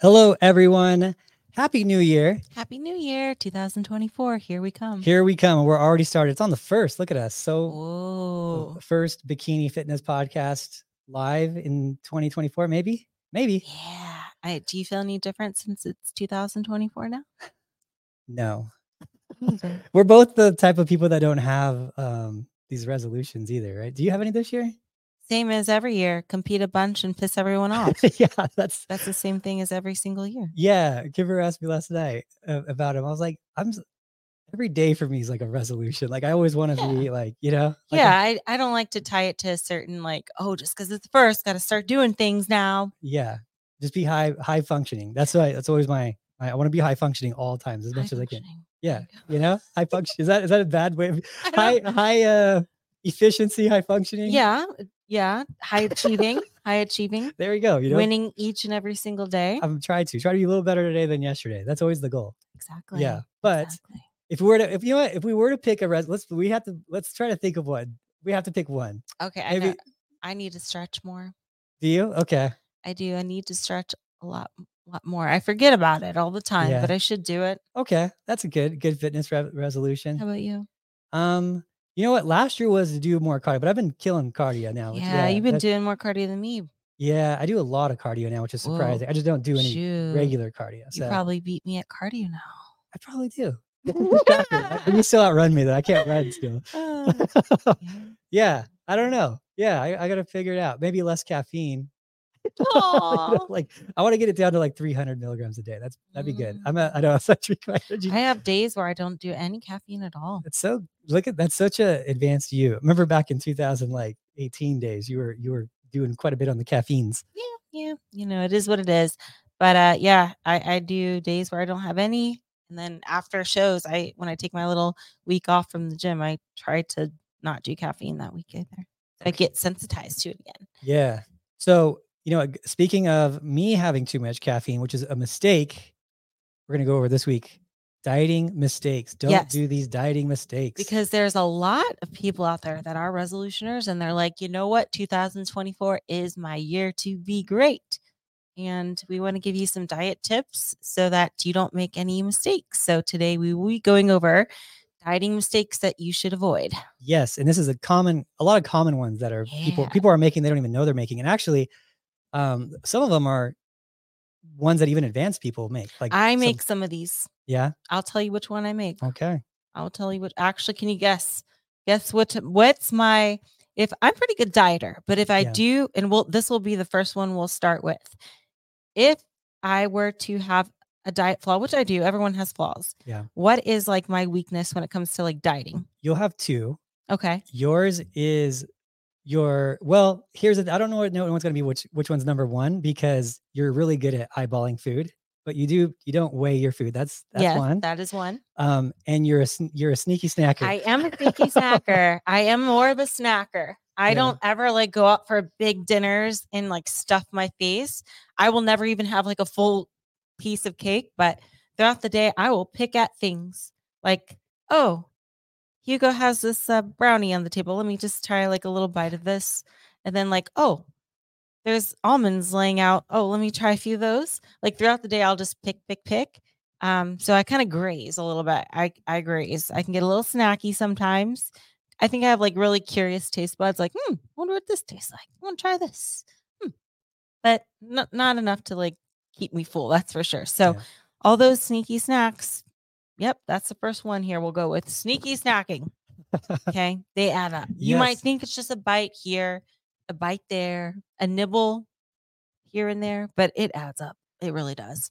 Hello, everyone. Happy New Year. Happy New Year, 2024. Here we come. Here we come. We're already started. It's on the first. Look at us. So, Whoa. first bikini fitness podcast live in 2024, maybe? Maybe. Yeah. I, do you feel any different since it's 2024 now? No. We're both the type of people that don't have um, these resolutions either, right? Do you have any this year? Same as every year. Compete a bunch and piss everyone off. yeah, that's That's the same thing as every single year. yeah. Kimber asked me last night uh, about him. I was like, I'm every day for me is like a resolution. Like I always want to Yeah. be like, you know, like yeah, I don't like to tie it to a certain like, oh, just because it's first, got to start doing things now. yeah. Just be high high functioning. That's why that's always my, my I want to be high functioning all times as much as I can. Yeah, you know, high function. Is that is that a bad way? Of, high high uh efficiency, high functioning. Yeah, yeah. High achieving, high achieving, There you go. You know, winning each and every single day. I'm trying to try to be a little better today than yesterday. That's always the goal. exactly. Yeah, but exactly. if we were to, if you know, what, if we were to pick a res, let's we have to let's try to think of one. We have to pick one. Okay, I know. I need to stretch more. Do you? Okay. I do. I need to stretch a lot, a lot more. I forget about it all the time, Yeah. but I should do it. Okay, that's a good good fitness re- resolution. How about you? Um, you know what? Last year was to do more cardio, but I've been killing cardio now. which- yeah, you've been doing more cardio than me. Yeah, I do a lot of cardio now, which is Whoa, surprising. I just don't do any Shoot. regular cardio. So. You probably beat me at cardio now. I probably do. You still outrun me though. I can't run still. Uh, yeah. yeah, I don't know. Yeah, I, I gotta figure it out. Maybe less caffeine. You like I want to get it down to like 300 milligrams a day. That's that'd be good. I'm a, I know I'm such a energy. I have days where I don't do any caffeine at all. It's so look at that's such a advanced you. Remember back in 2000 like 18 days, you were you were doing quite a bit on the caffeines. Yeah, yeah. You know, it is what it is. But uh yeah, I, I do days where I don't have any. And then after shows, I when I take my little week off from the gym, I try to not do caffeine that week either. So I get sensitized to it again. Yeah. So, you know, speaking of me having too much caffeine, which is a mistake, we're going to go over this week dieting mistakes. Don't Yes. do these dieting mistakes. because there's a lot of people out there that are resolutioners and they're like, you know what, 2024 is my year to be great. And we want to give you some diet tips so that you don't make any mistakes. So today we will be going over dieting mistakes that you should avoid. yes, and this is a common a lot of common ones that are people people are making they don't even know they're making. And actually um some of them are ones that even advanced people make. Like I some- make some of these. Yeah. I'll tell you which one I make. Okay. I'll tell you what actually can you guess? Guess what what's my if I'm pretty good dieter, but if I Yeah. do and we'll this will be the first one we'll start with. If I were to have a diet flaw, which I do, everyone has flaws. Yeah. What is like my weakness when it comes to like dieting? You'll have two. Okay. Yours is your well, here's a, I don't know what no one's gonna be which which one's number one because you're really good at eyeballing food, but you do you don't weigh your food. That's that's yes, one. that is one. Um and you're a you're a sneaky snacker. I am a sneaky snacker. I am more of a snacker. I Yeah. don't ever like go out for big dinners and like stuff my face. I will never even have like a full piece of cake, but throughout the day, I will pick at things like, oh, Hugo has this uh, brownie on the table. Let me just try like a little bite of this. And then, like, oh, there's almonds laying out. Oh, let me try a few of those. Like throughout the day, I'll just pick, pick, pick. Um, so I kind of graze a little bit. I I graze. I can get a little snacky sometimes. I think I have like really curious taste buds. Like, hmm, wonder what this tastes like. I want to try this. Hmm. But not not enough to like keep me full. That's for sure. So Yeah. all those sneaky snacks. Yep, that's the first one here. We'll go with sneaky snacking. Okay, they add up. You might think it's just a bite here, a bite there, a nibble here and there, but it adds up. It really does.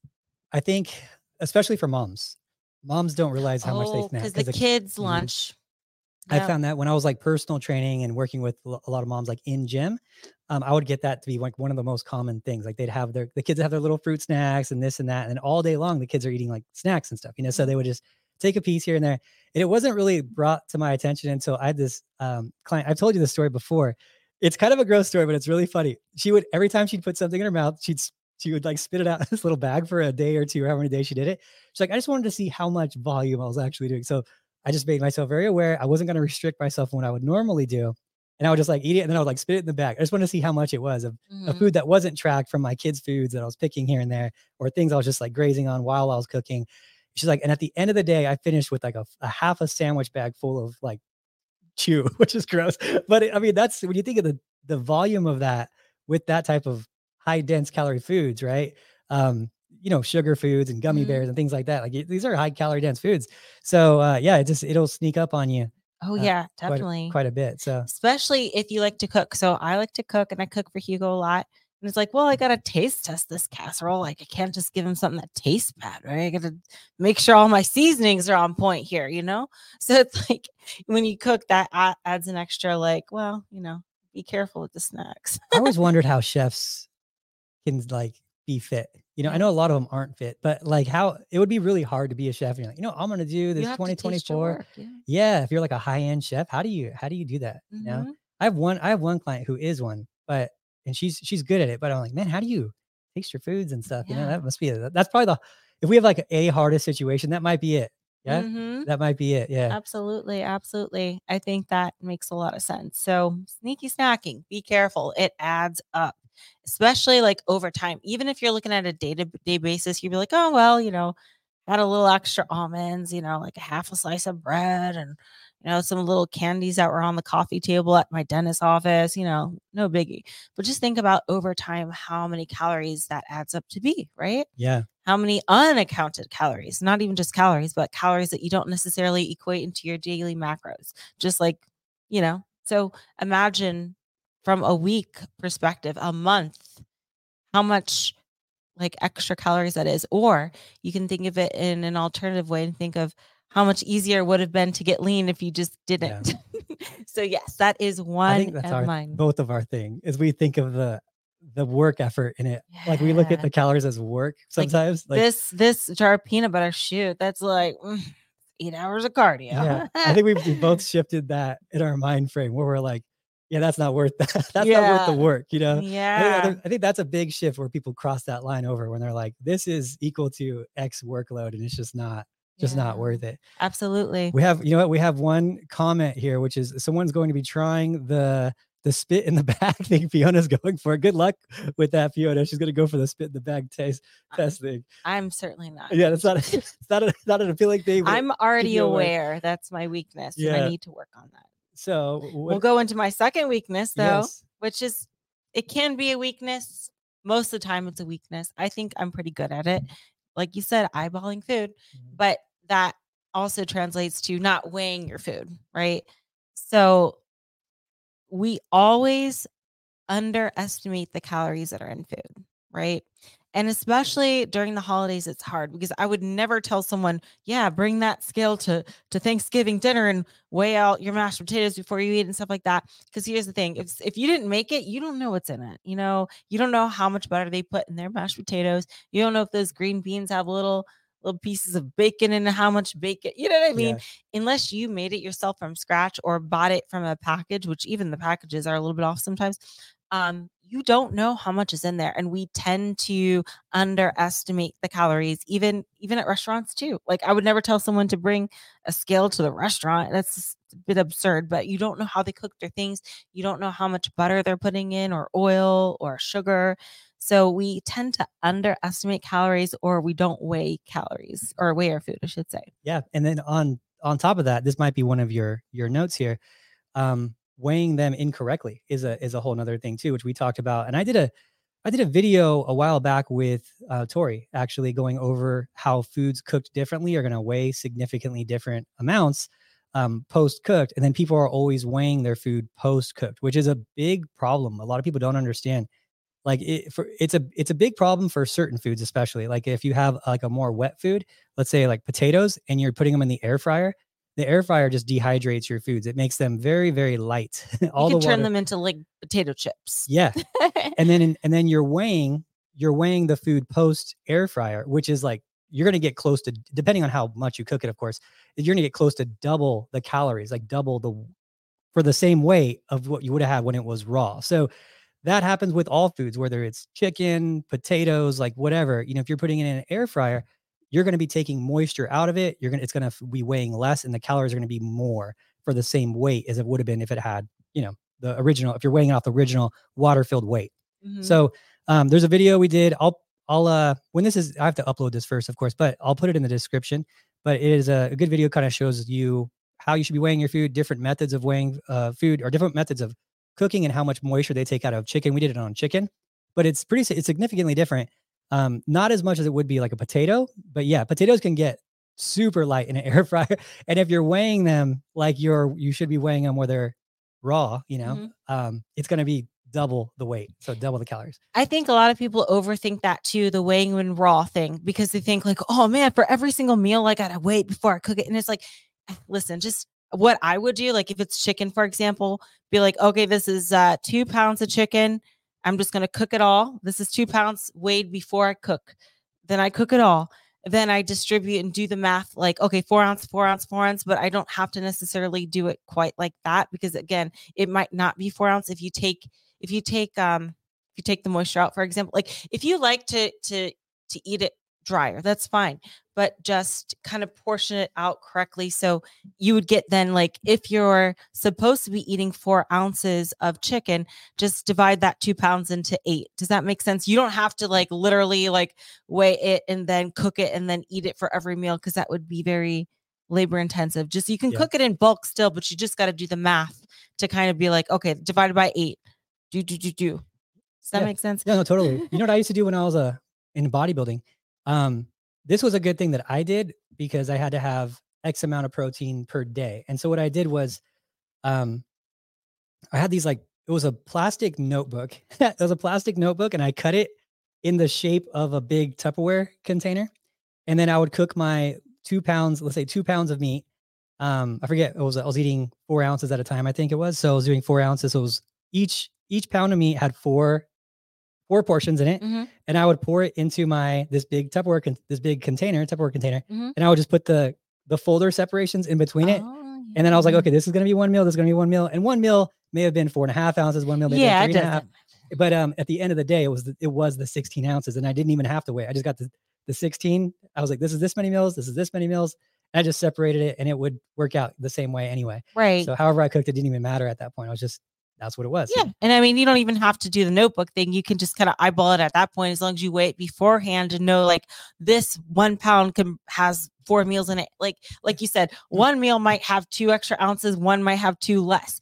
I think especially for moms. Moms don't realize how much they snack because Oh, the the- kids' Mhm. lunch. I Yep. found that when I was like personal training and working with a lot of moms like in gym, um, I would get that to be like one of the most common things. Like they'd have their the kids have their little fruit snacks and this and that, and all day long the kids are eating like snacks and stuff. You know, so Mhm. they would just take a piece here and there. And it wasn't really brought to my attention until I had this um, client. I've told you this story before. It's kind of a gross story, but it's really funny. She would every time she'd put something in her mouth, she'd she would like spit it out in this little bag for a day or two, or however many days she did it. She's like, I just wanted to see how much volume I was actually doing. So I just made myself very aware. I wasn't going to restrict myself from what I would normally do. And I would just like eat it and then I would like spit it in the bag. I just want to see how much it was of a Mhm. food that wasn't tracked from my kids' foods that I was picking here and there, or things I was just like grazing on while I was cooking. She's like, and at the end of the day, I finished with like a, a half a sandwich bag full of like chew, which is gross. But it- I mean, that's when you think of the the volume of that with that type of high dense calorie foods, right? Um, you know, sugar foods and gummy Mhm. bears and things like that. Like these are high calorie dense foods. So uh, yeah, it just it'll sneak up on you Oh uh, yeah, definitely. quite a bit. So Especially if you like to cook. So I like to cook and I cook for Hugo a lot. And it's like, well, I gotta taste test this casserole. Like I can't just give him something that tastes bad, right? I gotta make sure all my seasonings are on point here, you know? So it's like when you cook, that adds an extra, like, well, you know, be careful with the snacks. I always wondered how chefs can like be fit. You know, I know a lot of them aren't fit, but like how it would be really hard to be a chef. And you're like, you know, I'm gonna do this have to taste your 2024. work, yeah. Yeah, if you're like a high end chef, how do you how do you do that? You know, Mhm. I have one I have one client who is one, but and she's she's good at it. But I'm like, man, how do you taste your foods and stuff? You know, that must be a, that's probably the if we have like a hardest situation, that might be it. Yeah, Mhm. that might be it. Yeah, Absolutely, absolutely. I think that makes a lot of sense. So, sneaky snacking, be careful. It adds up, especially like over time. Even if you're looking at a day to day basis, you'd be like, oh, well, you know, had a little extra almonds, you know, like a half a slice of bread and, you know, some little candies that were on the coffee table at my dentist's office, you know, no biggie. But just think about over time how many calories that adds up to be, right? yeah, how many unaccounted calories, not even just calories, but calories that you don't necessarily equate into your daily macros. Just like, you know, so imagine from a week perspective, a month, how much like extra calories that is. Or you can think of it in an alternative way and think of how much easier it would have been to get lean if you just didn't. so, yes, that is one of our mine. both of our thing is we think of the the work effort in it. Like we look at the calories as work sometimes. Like, this this jar of peanut butter shoot that's like mm, eight hours of cardio yeah, I think we both shifted that in our mind frame where we're like, yeah, that's not worth that. that's not worth the work. You know. Think- I yeah think, I think that's a big shift where people cross that line over when they're like, this is equal to X workload and it's just not just not worth it. absolutely We have, you know what, we have one comment here, which is someone's going to be trying the the spit in the bag thing Fiona's going for. Good luck with that, Fiona. She's gonna go for the spit in the bag taste test thing. i'm certainly not Yeah, that's not it's not a, not an appealing thing. i'm already away. aware that's my weakness and Yeah. i need to work on that so we'll go into my second weakness though yes. which is it can be a weakness most of the time it's a weakness i think i'm pretty good at it like you said eyeballing food Mhm. but that also translates to not weighing your food, right? So we always underestimate the calories that are in food, right? And especially during the holidays, it's hard because I would never tell someone, yeah, bring that scale to to Thanksgiving dinner and weigh out your mashed potatoes before you eat and stuff like that. Because here's the thing: if if you didn't make it, you don't know what's in it. You know, you don't know how much butter they put in their mashed potatoes. You don't know if those green beans have little little pieces of bacon and how much bacon. You know what I mean? Yeah. unless you made it yourself from scratch or bought it from a package, which even the packages are a little bit off sometimes, um, you don't know how much is in there. And we tend to underestimate the calories, even even at restaurants too. Like I would never tell someone to bring a scale to the restaurant. That's a bit absurd, but you don't know how they cook their things. You don't know how much butter they're putting in or oil or sugar. So we tend to underestimate calories or we don't weigh calories or weigh our food, I should say. Yeah, and then on on top of that, this might be one of your your notes here. Um, weighing them incorrectly is a is a whole nother thing too, which we talked about. And I did a I did a video a while back with uh, Tori, actually going over how foods cooked differently are going to weigh significantly different amounts um, post cooked, and then people are always weighing their food post cooked, which is a big problem. A lot of people don't understand. Like it, for it's a it's a big problem for certain foods, especially like if you have like a more wet food, let's say like potatoes, and you're putting them in the air fryer. The air fryer just dehydrates your foods. It makes them very very light. All you can the turn them into like potato chips. Yeah, and then and then you're weighing you're weighing the food post air fryer which is like you're going to get close to depending on how much you cook it of course you're going to get close to double the calories like double the for the same weight of what you would have had when it was raw so that happens with all foods whether it's chicken potatoes like whatever you know if you're putting it in an air fryer you're going to be taking moisture out of it you're going to it's going to be weighing less and the calories are going to be more for the same weight as it would have been if it had you know the original if you're weighing off the original water filled weight. Mhm. So um, there's a video we did. I'll I'll uh when this is I have to upload this first, of course, but I'll put it in the description. But it is a, a good video, kind of shows you how you should be weighing your food, different methods of weighing uh, food, or different methods of cooking, and how much moisture they take out of chicken. We did it on chicken, but it's pretty it's significantly different. Um, not as much as it would be like a potato, but yeah, potatoes can get super light in an air fryer. And if you're weighing them like you're you should be weighing them where they're raw, you know, Mhm. um, it's gonna be double the weight, so double the calories. I think a lot of people overthink that too, the weighing when raw thing, because they think like, oh man, for every single meal, I gotta wait before I cook it. And it's like, eh, listen, just what I would do, like if it's chicken, for example, be like, okay, this is uh two pounds of chicken. I'm just gonna cook it all. This is two pounds weighed before I cook. Then I cook it all. Then I distribute and do the math like, okay, four ounce, four ounce, four ounce, but I don't have to necessarily do it quite like that because again, it might not be four ounce if you take if you take um if you take the moisture out for example like if you like to to to eat it drier that's fine but just kind of portion it out correctly so you would get then like if you're supposed to be eating four ounces of chicken just divide that two pounds into eight does that make sense you don't have to like literally like weigh it and then cook it and then eat it for every meal because that would be very labor intensive just you can Yeah. cook it in bulk still but you just got to do the math to kind of be like okay divided by eight do do do do. Does that Yeah. make sense? Yeah, no, totally. You know what I used to do when I was uh, in bodybuilding? Um, this was a good thing that I did because I had to have X amount of protein per day. And so what I did was um I had these like it was a plastic notebook. it was a plastic notebook and I cut it in the shape of a big Tupperware container. And then I would cook my two pounds, let's say two pounds of meat. Um, I forget it was I was eating four ounces at a time, I think it was. So I was doing four ounces. So it was each each pound of meat had four four portions in it Mhm. and I would pour it into my this big Tupperware con- this big container Tupperware container Mhm. and I would just put the the folder separations in between it Oh, and then I was like okay this is gonna be one meal this is gonna be one meal and one meal may have been four and a half ounces one meal maybe yeah, three and a half but um at the end of the day it was the, it was the 16 ounces and I didn't even have to weigh I just got the the 16 I was like this is this many meals this is this many meals and I just separated it and it would work out the same way anyway Right. so however I cooked it didn't even matter at that point I was just that's what it was yeah. And I mean, you don't even have to do the notebook thing. You can just kind of eyeball it at that point as long as you wait beforehand to know like this one pound can has four meals in it. Like, like you said, one meal might have two extra ounces, one might have two less.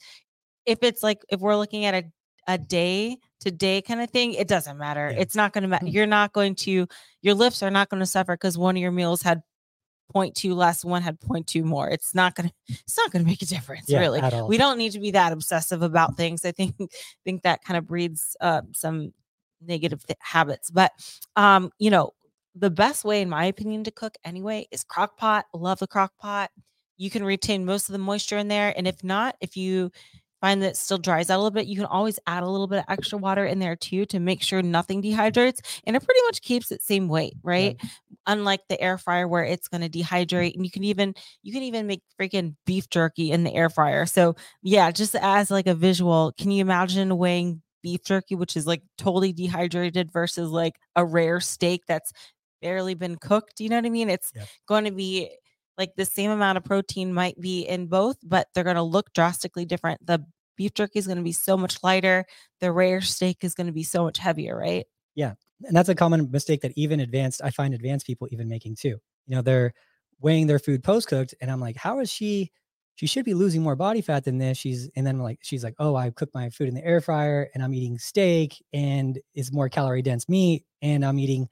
If it's like if we're looking at a a day to day kind of thing, it doesn't matter. Yeah. It's not going to matter. Mm. You're not going to your lifts are not going to suffer because one of your meals had 0.2 less, one had 0.2 more. It's not gonna it's not gonna make a difference, Yeah, really. we don't need to be that obsessive about things. I think think that kind of breeds uh, some negative th- habits. But um you know the best way in my opinion to cook anyway is crock pot. Love the crock pot. You can retain most of the moisture in there. And if not if you find that it still dries out a little bit you can always add a little bit of extra water in there too to make sure nothing dehydrates and it pretty much keeps it same weight right? Unlike the air fryer where it's going to dehydrate and you can even you can even make freaking beef jerky in the air fryer so yeah just as like a visual can you imagine weighing beef jerky which is like totally dehydrated versus like a rare steak that's barely been cooked you know what i mean? It's Yep. going to be like the same amount of protein might be in both but they're going to look drastically different. The beef jerky is going to be so much lighter. The rare steak is going to be so much heavier right? Yeah. and that's a common mistake that even advanced i find advanced people even making too. You know they're weighing their food post cooked and i'm like how is she she should be losing more body fat than this. She's and then like she's like oh i cooked my food in the air fryer and i'm eating steak and it's more calorie dense meat and i'm eating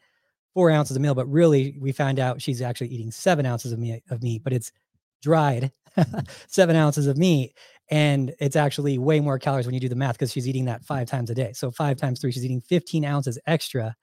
four ounces of meal but really we found out she's actually eating seven ounces of meat of meat but it's dried seven ounces of meat and it's actually way more calories when you do the math because she's eating that five times a day. So five times three she's eating 15 ounces extra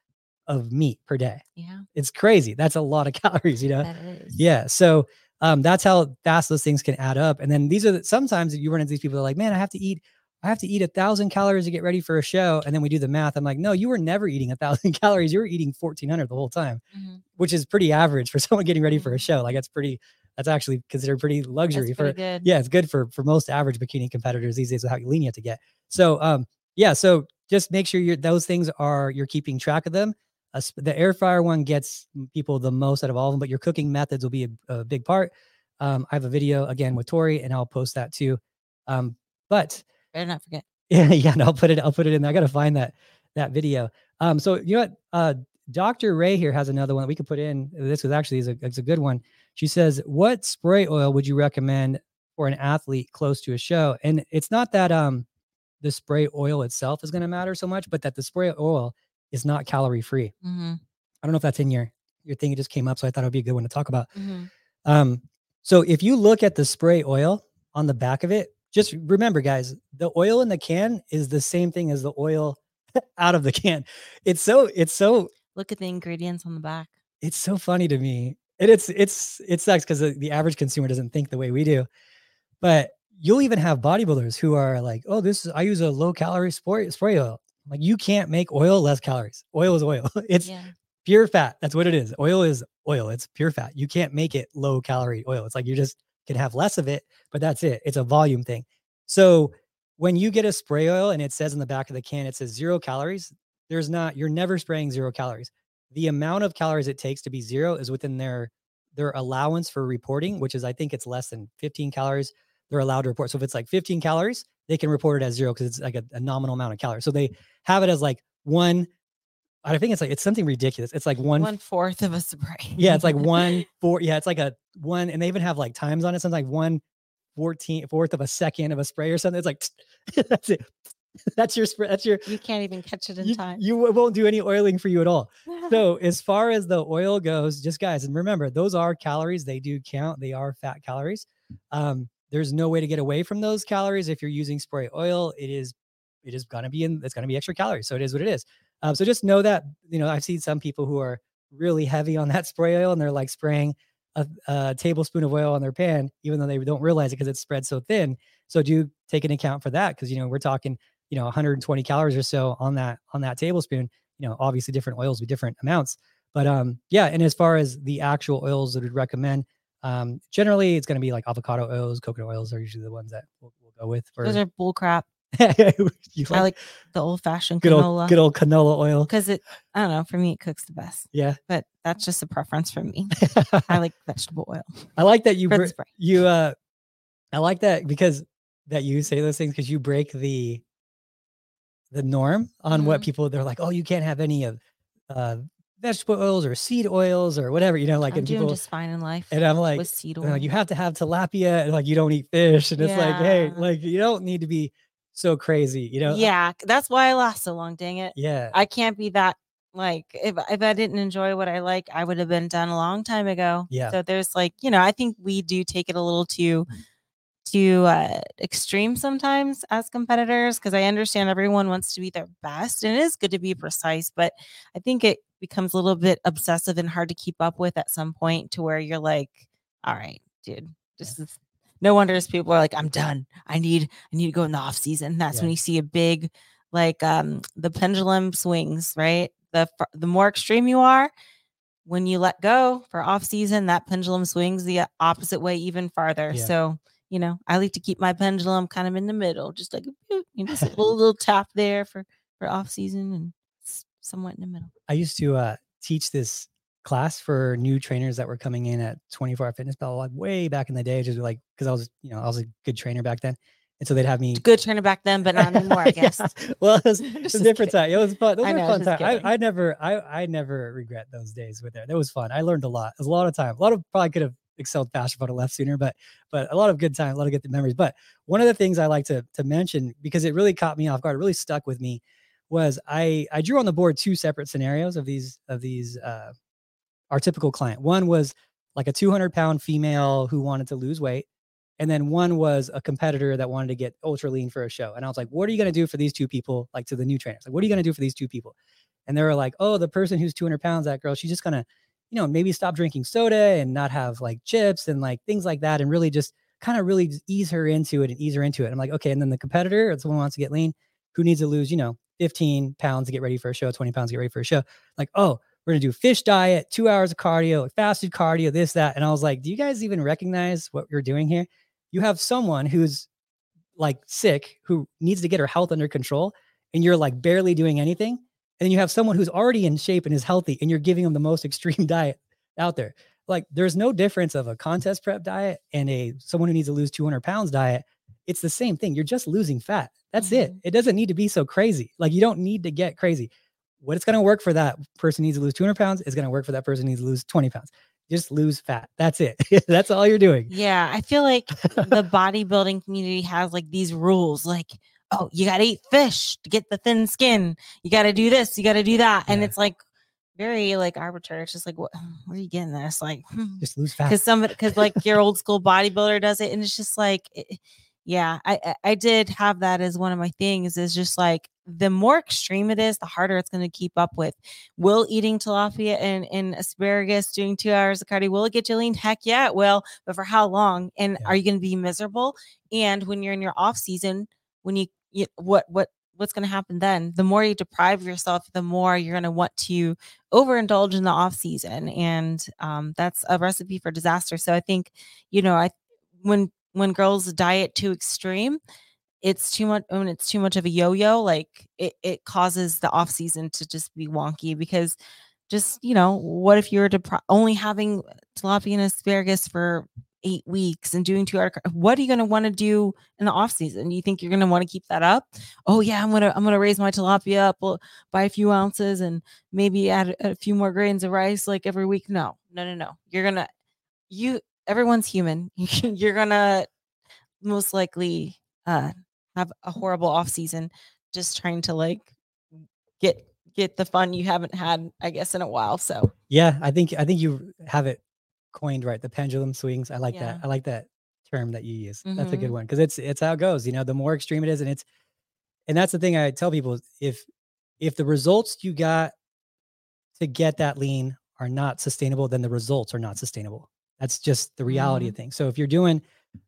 of meat per day. Yeah. It's crazy. That's a lot of calories you know? That is. Yeah so um that's how fast those things can add up and then these are the, sometimes you run into these people that are like man i have to eat i have to eat a thousand calories to get ready for a show and then we do the math i'm like no you were never eating a thousand calories you were eating 1400 the whole time Mhm. which is pretty average for someone getting ready for a show like that's pretty that's actually considered pretty luxury That's for good yeah, it's good for for most average bikini competitors these days with how lean you have to get. So um yeah, so just make sure you're those things are you're keeping track of them. Uh, the air fryer one gets people the most out of all of them, but your cooking methods will be a, a big part. Um, I have a video again with Tori, and I'll post that too. Um, but better not forget Yeah, yeah. No, I'll put it. I'll put it in. there. I gotta find that that video. Um, so you know what? Uh, Dr. Ray here has another one that we could put in. This was actually is a, it's a good one. She says, "What spray oil would you recommend for an athlete close to a show?" And it's not that um the spray oil itself is going to matter so much, but that the spray oil is not calorie free. Mhm, I don't know if that's in your your thing. It just came up, so I thought it would be a good one to talk about. mhm. Um, so if you look at the spray oil on the back of it, just remember, guys, the oil in the can is the same thing as the oil out of the can. It's so it's so Look at the ingredients on the back. it's so funny to me. And it's it's it sucks because the, the average consumer doesn't think the way we do. But you'll even have bodybuilders who are like, "Oh, this is I use a low calorie spray spray oil." Like you can't make oil less calories. Oil is oil. It's Yeah. pure fat. That's what it is. Oil is oil. It's pure fat. You can't make it low calorie oil. It's like you're just can have less of it, but that's it. It's a volume thing. So when you get a spray oil and it says in the back of the can, it says zero calories, there's not, you're never spraying zero calories. The amount of calories it takes to be zero is within their their allowance for reporting, which is I think it's less than 15 calories. They're allowed to report. So if it's like 15 calories, they can report it as zero because it's like a, a nominal amount of calories. So they have it as like one. I think it's like it's something ridiculous. It's like one One fourth of a spray. yeah, it's like one four. Yeah, it's like a one, and they even have like times on it. Something like one fourteen fourth of a second of a spray or something. It's like that's it. That's your spray. That's your. you can't even catch it in You, time. you won't do any oiling for you at all. So as far as the oil goes, just guys, and remember those are calories. They do count. They are fat calories. Um, there's no way to get away from those calories if you're using spray oil. It is, it is gonna be in. It's gonna be extra calories. So it is what it is. Um, so just know that you know I've seen some people who are really heavy on that spray oil and they're like spraying a, a tablespoon of oil on their pan, even though they don't realize it because it's spread so thin. So do take an account for that because you know we're talking you know 120 calories or so on that on that tablespoon. You know, obviously different oils with different amounts, but um yeah. And as far as the actual oils that we'd recommend, um generally it's going to be like avocado oils, coconut oils are usually the ones that we'll, we'll go with. For Those are bull crap. you I like the old fashioned good old canola good old canola oil. because it. I don't know. For me, it cooks the best. Yeah, But that's just a preference for me. I like vegetable oil I like that you br- you uh I like that because that you say those things because you break the the norm on what Mhm. people they're like, oh, you can't have any of uh vegetable oils or seed oils or whatever, you know, like I'm and doing people just fine in life. and I'm like, with seed oil. like, you have to have tilapia and like you don't eat fish. And it's like, hey, like you don't need to be so crazy, you know? yeah, that's why I last so long. Dang it. Yeah. I can't be that like if if I didn't enjoy what I like, I would have been done a long time ago. Yeah. So there's like, you know, I think we do take it a little too Mm. too uh extreme sometimes as competitors because I understand everyone wants to be their best and it is good to be precise, but I think it becomes a little bit obsessive and hard to keep up with at some point to where you're like, all right, dude, this is no wonder people are like, I'm done. I need I need to go in the off season. That's when you see a big like um the pendulum swings, right? The the more extreme you are, when you let go for off season, that pendulum swings the opposite way even farther. Yeah. So, you know, I like to keep my pendulum kind of in the middle, just like a you know, just a little, little tap there for for off season and somewhat in the middle. I used to uh, teach this class for new trainers that were coming in at 24 Hour Fitness Battle like way back in the day, just like because I was, you know, I was a good trainer back then, and so they'd have me. Good trainer back then, but not anymore, I Yeah. guess. Well, it was, Just- it was a different kidding. time. It was fun. Those I were know, fun just times. I. I never, I, I never regret those days with there. That was fun. I learned a lot. It was a lot of time. A lot of probably could have excelled faster if I'd have left sooner, but but a lot of good time, a lot of good memories. But one of the things I like to to mention because it really caught me off guard, it really stuck with me, was I I drew on the board two separate scenarios of these of these uh our typical client. One was like a 200 pound female who wanted to lose weight. And then one was a competitor that wanted to get ultra lean for a show. And I was like, what are you going to do for these two people? Like to the new trainers, like, what are you going to do for these two people? And they were like, oh, the person who's 200 pounds, that girl, she's just going to, you know, maybe stop drinking soda and not have like chips and like things like that. And really just kind of really ease her into it and ease her into it. I'm like, okay. And then the competitor, or someone wants to get lean, who needs to lose, you know, 15 pounds to get ready for a show, 20 pounds to get ready for a show. Like, oh, we're gonna do fish diet, two hours of cardio, fasted cardio, this, that. And I was like, do you guys even recognize what you're doing here? You have someone who's like sick, who needs to get her health under control, and you're like barely doing anything. And then you have someone who's already in shape and is healthy, and you're giving them the most extreme diet out there. Like, there's no difference of a contest prep diet and a someone who needs to lose 200 pounds diet. it's the same thing. You're just losing fat. That's it. Mhm. It doesn't need to be so crazy. Like you don't need to get crazy. What it's going to work for that person needs to lose 200 pounds is going to work for that person needs to lose 20 pounds. Just lose fat. That's it. That's all you're doing. Yeah, I feel like the bodybuilding community has like these rules like oh, you got to eat fish to get the thin skin. You got to do this, you got to do that. And it's like very like arbitrary. It's just like what where are you getting this? Like hmm. Just lose fat. because somebody because like your old school bodybuilder does it and it's just like it- yeah I, I i did have that as one of my things is just like the more extreme it is the harder it's going to keep up with. Will eating tilapia and, and asparagus doing two hours of cardio will it get you lean? Heck yeah it will but for how long? And Yeah. are you going to be miserable? And when you're in your off season when you, you what what what's going to happen then? The more you deprive yourself the more you're going to want to overindulge in the off season and um, that's a recipe for disaster. So i think you know i when when girls diet too extreme it's too much when it's too much of a yo-yo like it, it causes the off season to just be wonky because just you know what if you're depri- only having tilapia and asparagus for eight weeks and doing two hour what are you going to want to do in the off season? You think you're going to want to keep that up? Oh yeah i'm going to i'm going to raise my tilapia up by a few ounces and maybe add a few more grains of rice like every week. No no no no. You're going to you everyone's human you're going to most likely uh have a horrible off season just trying to like get get the fun you haven't had i guess in a while so Yeah, I think I think you have it coined right. The pendulum swings. I like Yeah. that. I like that term that you use. That's a good Mhm. one because it's it's how it goes. You know, the more extreme it is, and it's and that's the thing I tell people: if if the results you got to get that lean are not sustainable, then the results are not sustainable. That's just the reality mm-hmm. of things. So if you're doing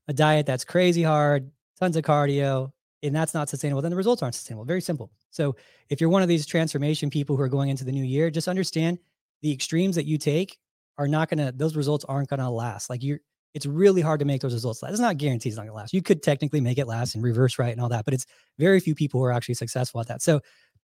a diet that's crazy hard, tons of cardio, and that's not sustainable, then the results aren't sustainable. Very simple. So if you're one of these transformation people who are going into the new year, just understand the extremes that you take are not gonna those results aren't gonna last. Like you're it's really hard to make those results last. It's not guaranteed it's not gonna last. You could technically make it last and reverse right and all that, but it's very few people who are actually successful at that. So,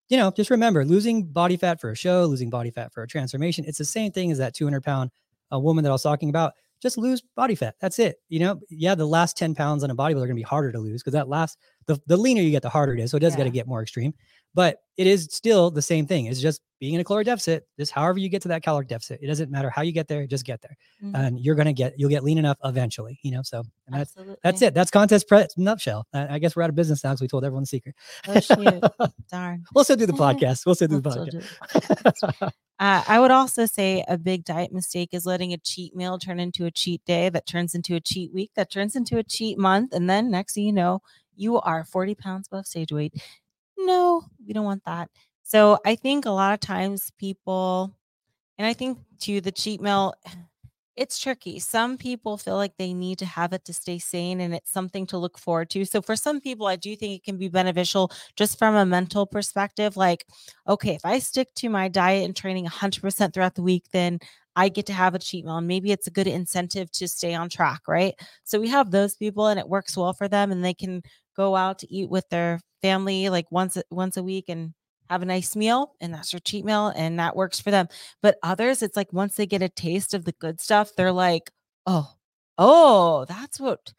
you know, just remember losing body fat for a show, losing body fat for a transformation. It's the same thing as that 200 pound uh, woman that I was talking about. Just lose body fat. That's it. You know, yeah, the last 10 pounds on a bodybuilder are gonna be harder to lose because that last the, the leaner you get, the harder it is. So it does got to get more extreme but it is still the same thing. It's just being in a caloric deficit. Just however you get to that caloric deficit, it doesn't matter how you get there. Just get there, Mhm. and you're gonna get you'll get lean enough eventually. You know, so and that's Absolutely. that's it. That's contest prep nutshell. Uh, I guess we're out of business now because we told everyone the secret. Oh, shoot. Darn. we'll still do the podcast. We'll still do the podcast. Uh, I would also say a big diet mistake is letting a cheat meal turn into a cheat day that turns into a cheat week that turns into a cheat month. And then next thing you know, you are 40 pounds above stage weight. No, we don't want that. So I think a lot of times people, and I think too, the cheat meal, it's tricky. Some people feel like they need to have it to stay sane and it's something to look forward to. So for some people, I do think it can be beneficial just from a mental perspective. Like, okay, if I stick to my diet and training 100% throughout the week, then I get to have a cheat meal. And maybe it's a good incentive to stay on track, right? So we have those people and it works well for them and they can go out to eat with their family like once a- once a week and have a nice meal and that's their cheat meal and that works for them. But others it's like once they get a taste of the good stuff, they're like, "Oh, oh, that's what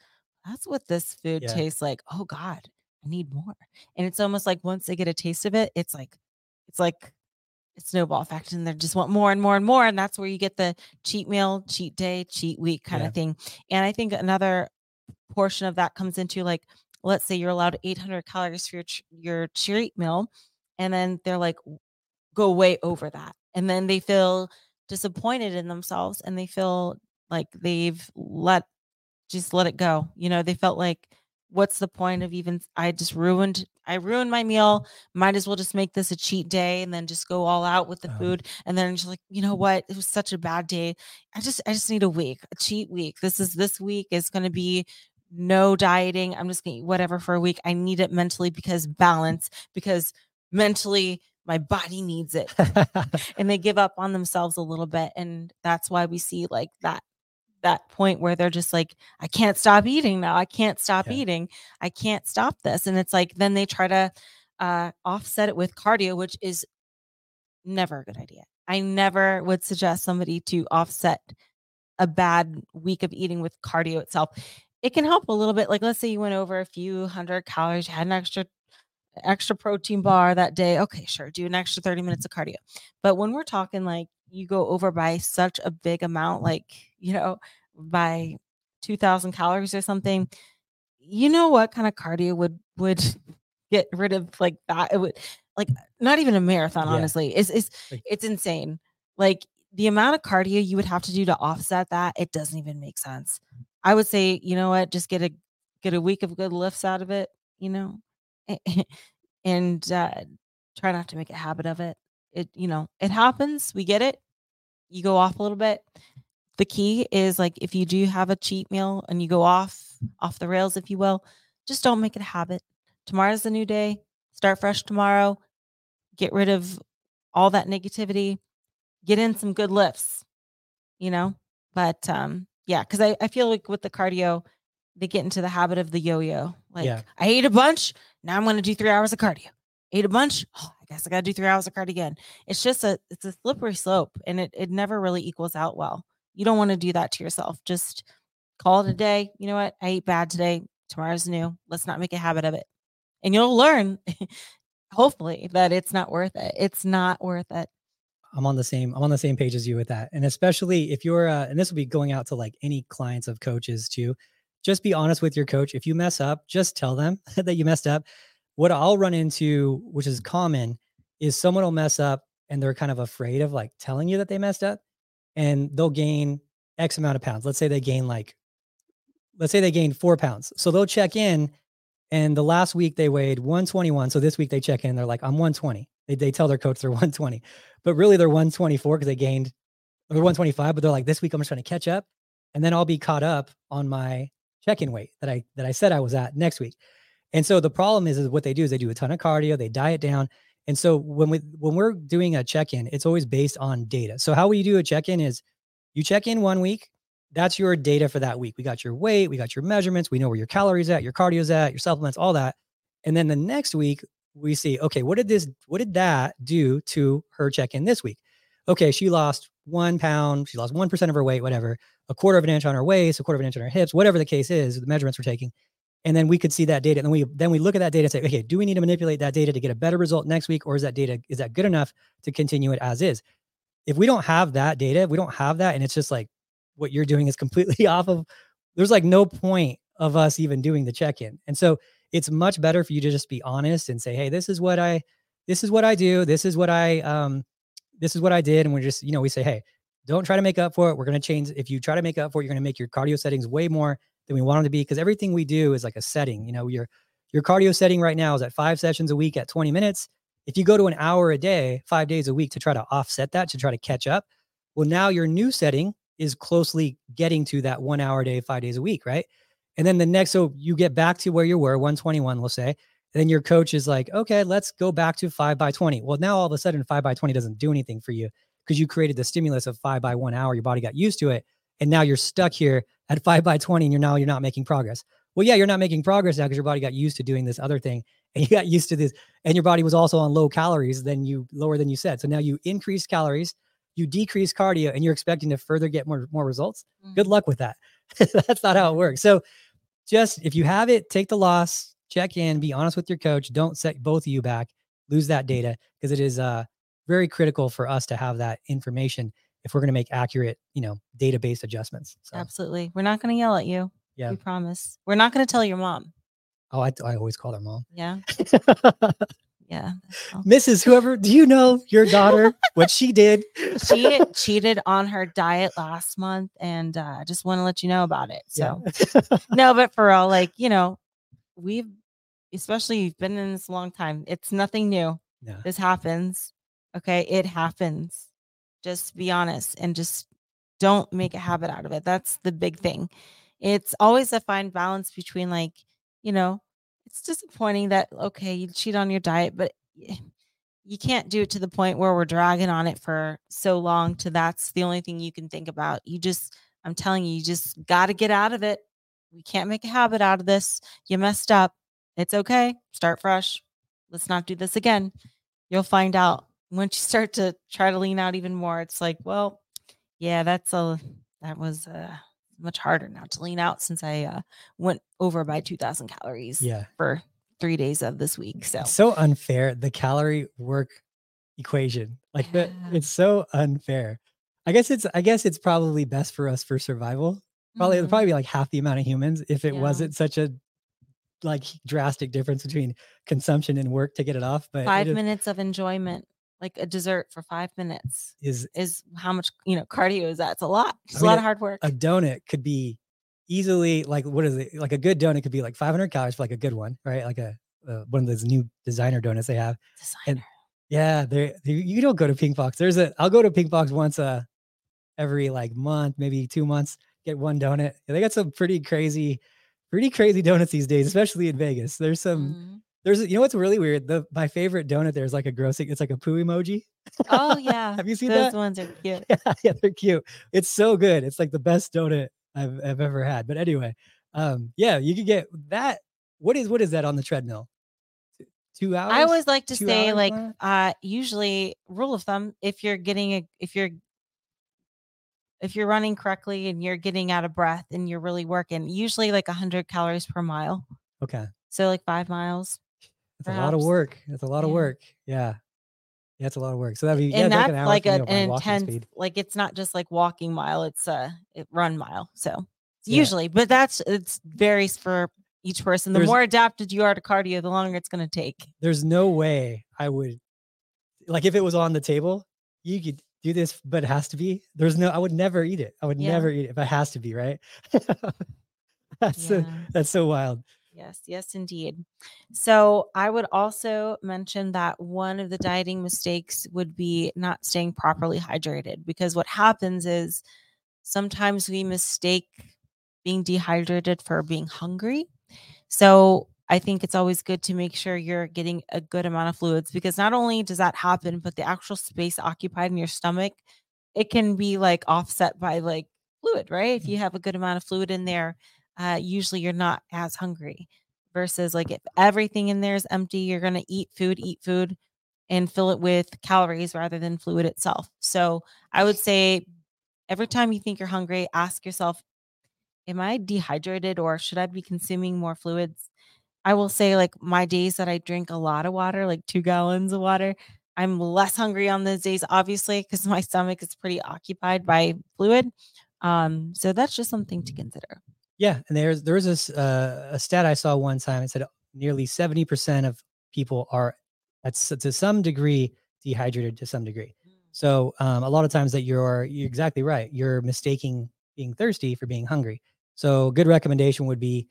that's what this food Yeah. tastes like. Oh god, I need more." And it's almost like once they get a taste of it, it's like it's like it's snowball effect and they just want more and more and more and that's where you get the cheat meal, cheat day, cheat week kind Yeah. of thing. And I think another portion of that comes into like let's say you're allowed 800 calories for your your treat meal and then they're like go way over that. And then they feel disappointed in themselves and they feel like they've let just let it go. You know they felt like what's the point of even i just ruined i ruined my meal might as well just make this a cheat day and then just go all out with the Um, food. And then just like you know what? It was such a bad day. I just i just need a week a cheat week. This is this week is going to be no dieting. I'm just going to eat whatever for a week. I need it mentally because balance because mentally my body needs it. And they give up on themselves a little bit and that's why we see like that that point where they're just like i can't stop eating now. I can't stop Yeah. eating. I can't stop this. And it's like then they try to uh offset it with cardio which is never a good idea. I never would suggest somebody to offset a bad week of eating with cardio itself it can help a little bit. Like let's say you went over a few hundred calories, you had an extra extra protein bar that day. Okay, sure, do an extra 30 minutes of cardio. But when we're talking like you go over by such a big amount, like, you know, by 2000 calories or something, you know what kind of cardio would would get rid of like that? It would like not even a marathon, Yeah. honestly. It's it's it's insane. Like the amount of cardio you would have to do to offset that, it doesn't even make sense. I would say, you know what, just get a get a week of good lifts out of it, you know, and uh, try not to make a habit of it. It, you know, it happens. We get it. You go off a little bit. The key is like if you do have a cheat meal and you go off off the rails, if you will, just don't make it a habit. Tomorrow's a new day. Start fresh tomorrow. Get rid of all that negativity. Get in some good lifts, you know. But um, yeah, because I, I feel like with the cardio, they get into the habit of the yo-yo. Like Yeah. I ate a bunch, now I'm gonna do three hours of cardio. Ate a bunch, oh, I guess I gotta do three hours of cardio again. It's just a it's a slippery slope and it it never really equals out well. You don't want to do that to yourself. Just call it a day. You know what? I ate bad today. Tomorrow's new. Let's not make a habit of it. And you'll learn, hopefully, that it's not worth it. It's not worth it. I'm on the same I'm on the same page as you with that. And especially if you're uh, and this will be going out to like any clients of coaches too. Just be honest with your coach. If you mess up, just tell them that you messed up. What I'll run into, which is common, is someone will mess up and they're kind of afraid of like telling you that they messed up and they'll gain X amount of pounds. Let's say they gain like let's say they gain 4 pounds. So they'll check in and the last week they weighed 121. So this week they check in, they're like, I'm 120. They, they tell their coach they're 120 but really they're 124 because they gained they're mm-hmm. 125 but they're like this week i'm just trying to catch up and then i'll be caught up on my check-in weight that i that i said i was at next week. And so the problem is is what they do is they do a ton of cardio they diet down and so when we when we're doing a check-in it's always based on data. So how we do a check-in is you check in one week that's your data for that week. We got your weight we got your measurements we know where your calories at your cardio's at your supplements all that and then the next week we see okay what did this what did that do to her check-in this week? Okay she lost one pound she lost 1% of her weight whatever a quarter of an inch on her waist a quarter of an inch on her hips whatever the case is the measurements we're taking. And then we could see that data and then we then we look at that data and say okay do we need to manipulate that data to get a better result next week or is that data is that good enough to continue it as is? If we don't have that data we don't have that and it's just like what you're doing is completely off of there's like no point of us even doing the check-in. And so it's much better for you to just be honest and say hey this is what i this is what i do this is what i um this is what i did and we're just you know we say hey don't try to make up for it we're going to change if you try to make up for it you're going to make your cardio settings way more than we want them to be because everything we do is like a setting you know your your cardio setting right now is at five sessions a week at 20 minutes. If you go to an hour a day five days a week to try to offset that to try to catch up well now your new setting is closely getting to that one hour a day five days a week right and then the next, so you get back to where you were, 121, we'll say. And then your coach is like, okay, let's go back to five by 20. Well, now all of a sudden, five by 20 doesn't do anything for you because you created the stimulus of five by one hour. Your body got used to it. And now you're stuck here at five by 20 and you're now you're not making progress. Well, yeah, you're not making progress now because your body got used to doing this other thing and you got used to this. And your body was also on low calories than you lower than you said. So now you increase calories, you decrease cardio, and you're expecting to further get more, more results good mm-hmm. luck with that. That's not how it works. So just if you have it, take the loss, check in, be honest with your coach. Don't set both of you back, lose that data because it is uh very critical for us to have that information if we're going to make accurate, you know, data-based adjustments. So Absolutely. We're not going to yell at you. Yeah. We promise. We're not going to tell your mom. oh, I, I always call her mom. Yeah. Yeah. Mrs. Whoever, do you know your daughter what she did? She cheated on her diet last month and uh, I just want to let you know about it. So, Yeah. no, but for all, like, you know, we've, especially you've been in this a long time. It's nothing new. This happens. Okay. It happens. Just be honest and just don't make a habit out of it. That's the big thing. It's always a fine balance between, like, you know, it's disappointing that, okay, you cheat on your diet, but you can't do it to the point where we're dragging on it for so long to that's the only thing you can think about. You just, I'm telling you, you just got to get out of it. We can't make a habit out of this. You messed up. It's okay. Start fresh. Let's not do this again. You'll find out once you start to try to lean out even more. It's like, well, yeah, that's a that was a much harder now to lean out since I uh, went over by 2,000 calories Yeah. for three days of this week. So It's so unfair. The calorie work equation. Like the it's so unfair. I guess it's I guess it's probably best for us for survival. Probably Mhm. probably be like half the amount of humans if it Yeah. wasn't such a like drastic difference between consumption and work to get it off. But five minutes of enjoyment, like a dessert for five minutes, is is how much you know cardio is that? It's a lot. It's a mean, lot of hard work. a donut could be easily like what is it like a good donut could be like 500 calories for like a good one right like a uh, one of those new designer donuts they have Designer. yeah they you don't go to pink box there's a i'll go to pink box once uh every like month maybe two months get one donut Yeah, they got some pretty crazy pretty crazy donuts these days especially in vegas there's some Mhm. There's you know what's really weird the my favorite donut there's like a grossing it's like a poo emoji Oh yeah, have you seen those that ones are cute. yeah, yeah, they're cute. It's so good. It's like the best donut I've, I've ever had. But anyway, um, yeah, you could get that. What is what is that on the treadmill? Two- hours. I always like to Two say like Laura? uh usually rule of thumb if you're getting a if you're if you're running correctly and you're getting out of breath and you're really working, usually like 100 calories per mile. okay. So like 5 miles. That's a lot of work. It's a lot of work. Yeah. Yeah, it's a lot of work. So that'd be yeah, and it's that's an hour like a, an intense like it's not just like walking mile, it's a it run mile. So Yeah. usually, but that's it's varies for each person. The There's- more adapted you are to cardio, the longer it's going to take. There's no way I would like if it was on the table, you could do this, but it has to be. There's no I would never eat it. I would Yeah. never eat it, but it has to be, right? that's so, that's so wild. Yes, yes, indeed. So I would also mention that one of the dieting mistakes would be not staying properly hydrated because what happens is sometimes we mistake being dehydrated for being hungry. So I think it's always good to make sure you're getting a good amount of fluids because not only does that happen, but the actual space occupied in your stomach, it can be like offset by like fluid, right? If you have a good amount of fluid in there, uh, usually you're not as hungry versus like if everything in there is empty, you're going to eat food, eat food, and fill it with calories rather than fluid itself. So I would say every time you think you're hungry, ask yourself, Am I dehydrated or should I be consuming more fluids? I will say, like, my days that I drink a lot of water, like two gallons of water, I'm less hungry on those days, obviously, because my stomach is pretty occupied by fluid. Um, so that's just something to consider. Yeah, and there's there was this uh, a stat I saw one time. It said nearly seventy percent of people are at to some degree dehydrated to some degree. So um, a lot of times that you're you're exactly right. You're mistaking being thirsty for being hungry. So good recommendation would be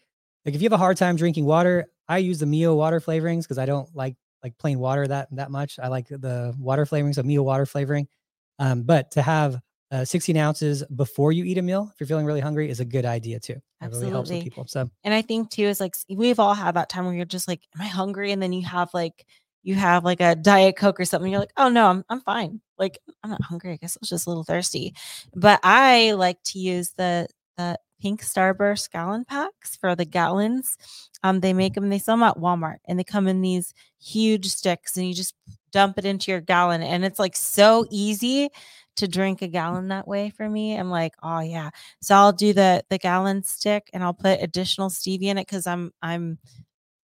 like if you have a hard time drinking water, I use the Mio water flavorings because I don't like like plain water that that much. I like the water flavorings, so Mio water flavoring. Um, but to have uh, 16 ounces before you eat a meal, if you're feeling really hungry, is a good idea too. It really helps with people. So And I think too is like we've all had that time where you're just like, Am I hungry? And then you have like you have like a diet coke or something. You're like, oh no, I'm I'm fine. Like I'm not hungry. I guess I was just a little thirsty. But I like to use the the pink starburst gallon packs for the gallons. Um, they make them, they sell them at Walmart and they come in these huge sticks and you just dump it into your gallon. And it's like so easy to drink a gallon that way for me. I'm like, oh yeah. So I'll do the the gallon stick and I'll put additional stevia in it because I'm I'm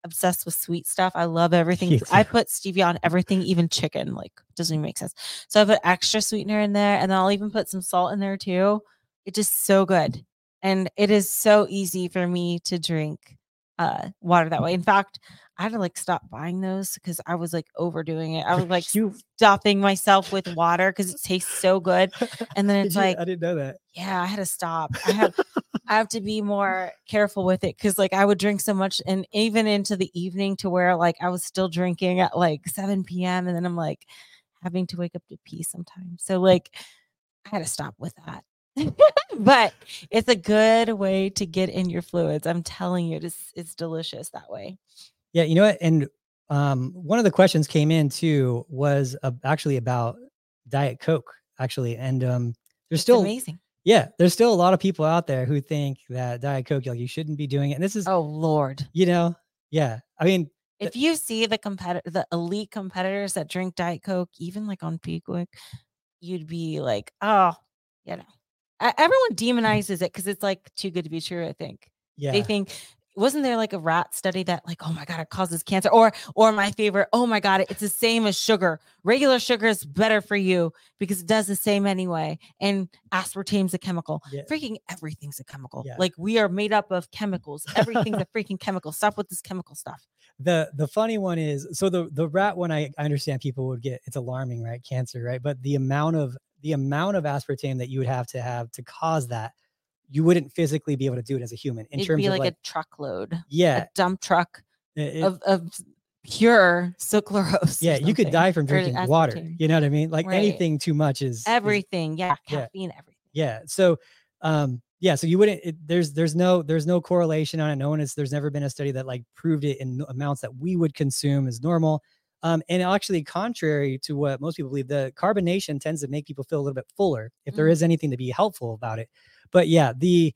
obsessed with sweet stuff. I love everything. I put stevia on everything, even chicken. Like doesn't even make sense. So I put extra sweetener in there, and then I'll even put some salt in there too. It's just so good, and it is so easy for me to drink uh water that way. In fact, I had to like stop buying those because I was like overdoing it. I was like you, stuffing myself with water because it tastes so good. And then it's you- like I didn't know that. yeah, I had to stop. I have I have to be more careful with it because like I would drink so much and even into the evening to where like I was still drinking at like 7 p.m. and then I'm like having to wake up to pee sometimes. So like I had to stop with that. but it's a good way to get in your fluids. I'm telling you, it's it's delicious that way. Yeah, you know what? And um, one of the questions came in too was uh, actually about Diet Coke, actually, and um, there's It's still amazing. yeah, there's still a lot of people out there who think that Diet Coke, like you shouldn't be doing it. And this is, Oh Lord. you know, yeah. I mean, if you see the competitor the elite competitors that drink diet coke even like on peak week you'd be like oh you know everyone demonizes it because it's like too good to be true. I think. Yeah. they think wasn't there like a rat study that like oh my god it causes cancer? Or or my favorite oh my god it's the same as sugar. Regular sugar is better for you because it does the same anyway. And aspartame's a chemical. Yeah. freaking everything's a chemical. Yeah. like we are made up of chemicals. Everything's a freaking chemical. Stop with this chemical stuff. The the funny one is so the the rat one I, I understand people would get it's alarming right? Cancer right? But the amount of the amount of aspartame that you would have to have to cause that you wouldn't physically be able to do it as a human in it'd terms be of like, like a truckload yeah. a dump truck it- it- of, of pure sucralose yeah you could die from drinking water you know what i mean? Like Right. anything too much is is- everything yeah yeah. caffeine everything. Yeah so um yeah so you wouldn't it, there's there's no there's no correlation on it no one is there's never been a study that like proved it in amounts that we would consume as normal um and actually contrary to what most people believe the carbonation tends to make people feel a little bit fuller if there Mhm. is anything to be helpful about it. But yeah the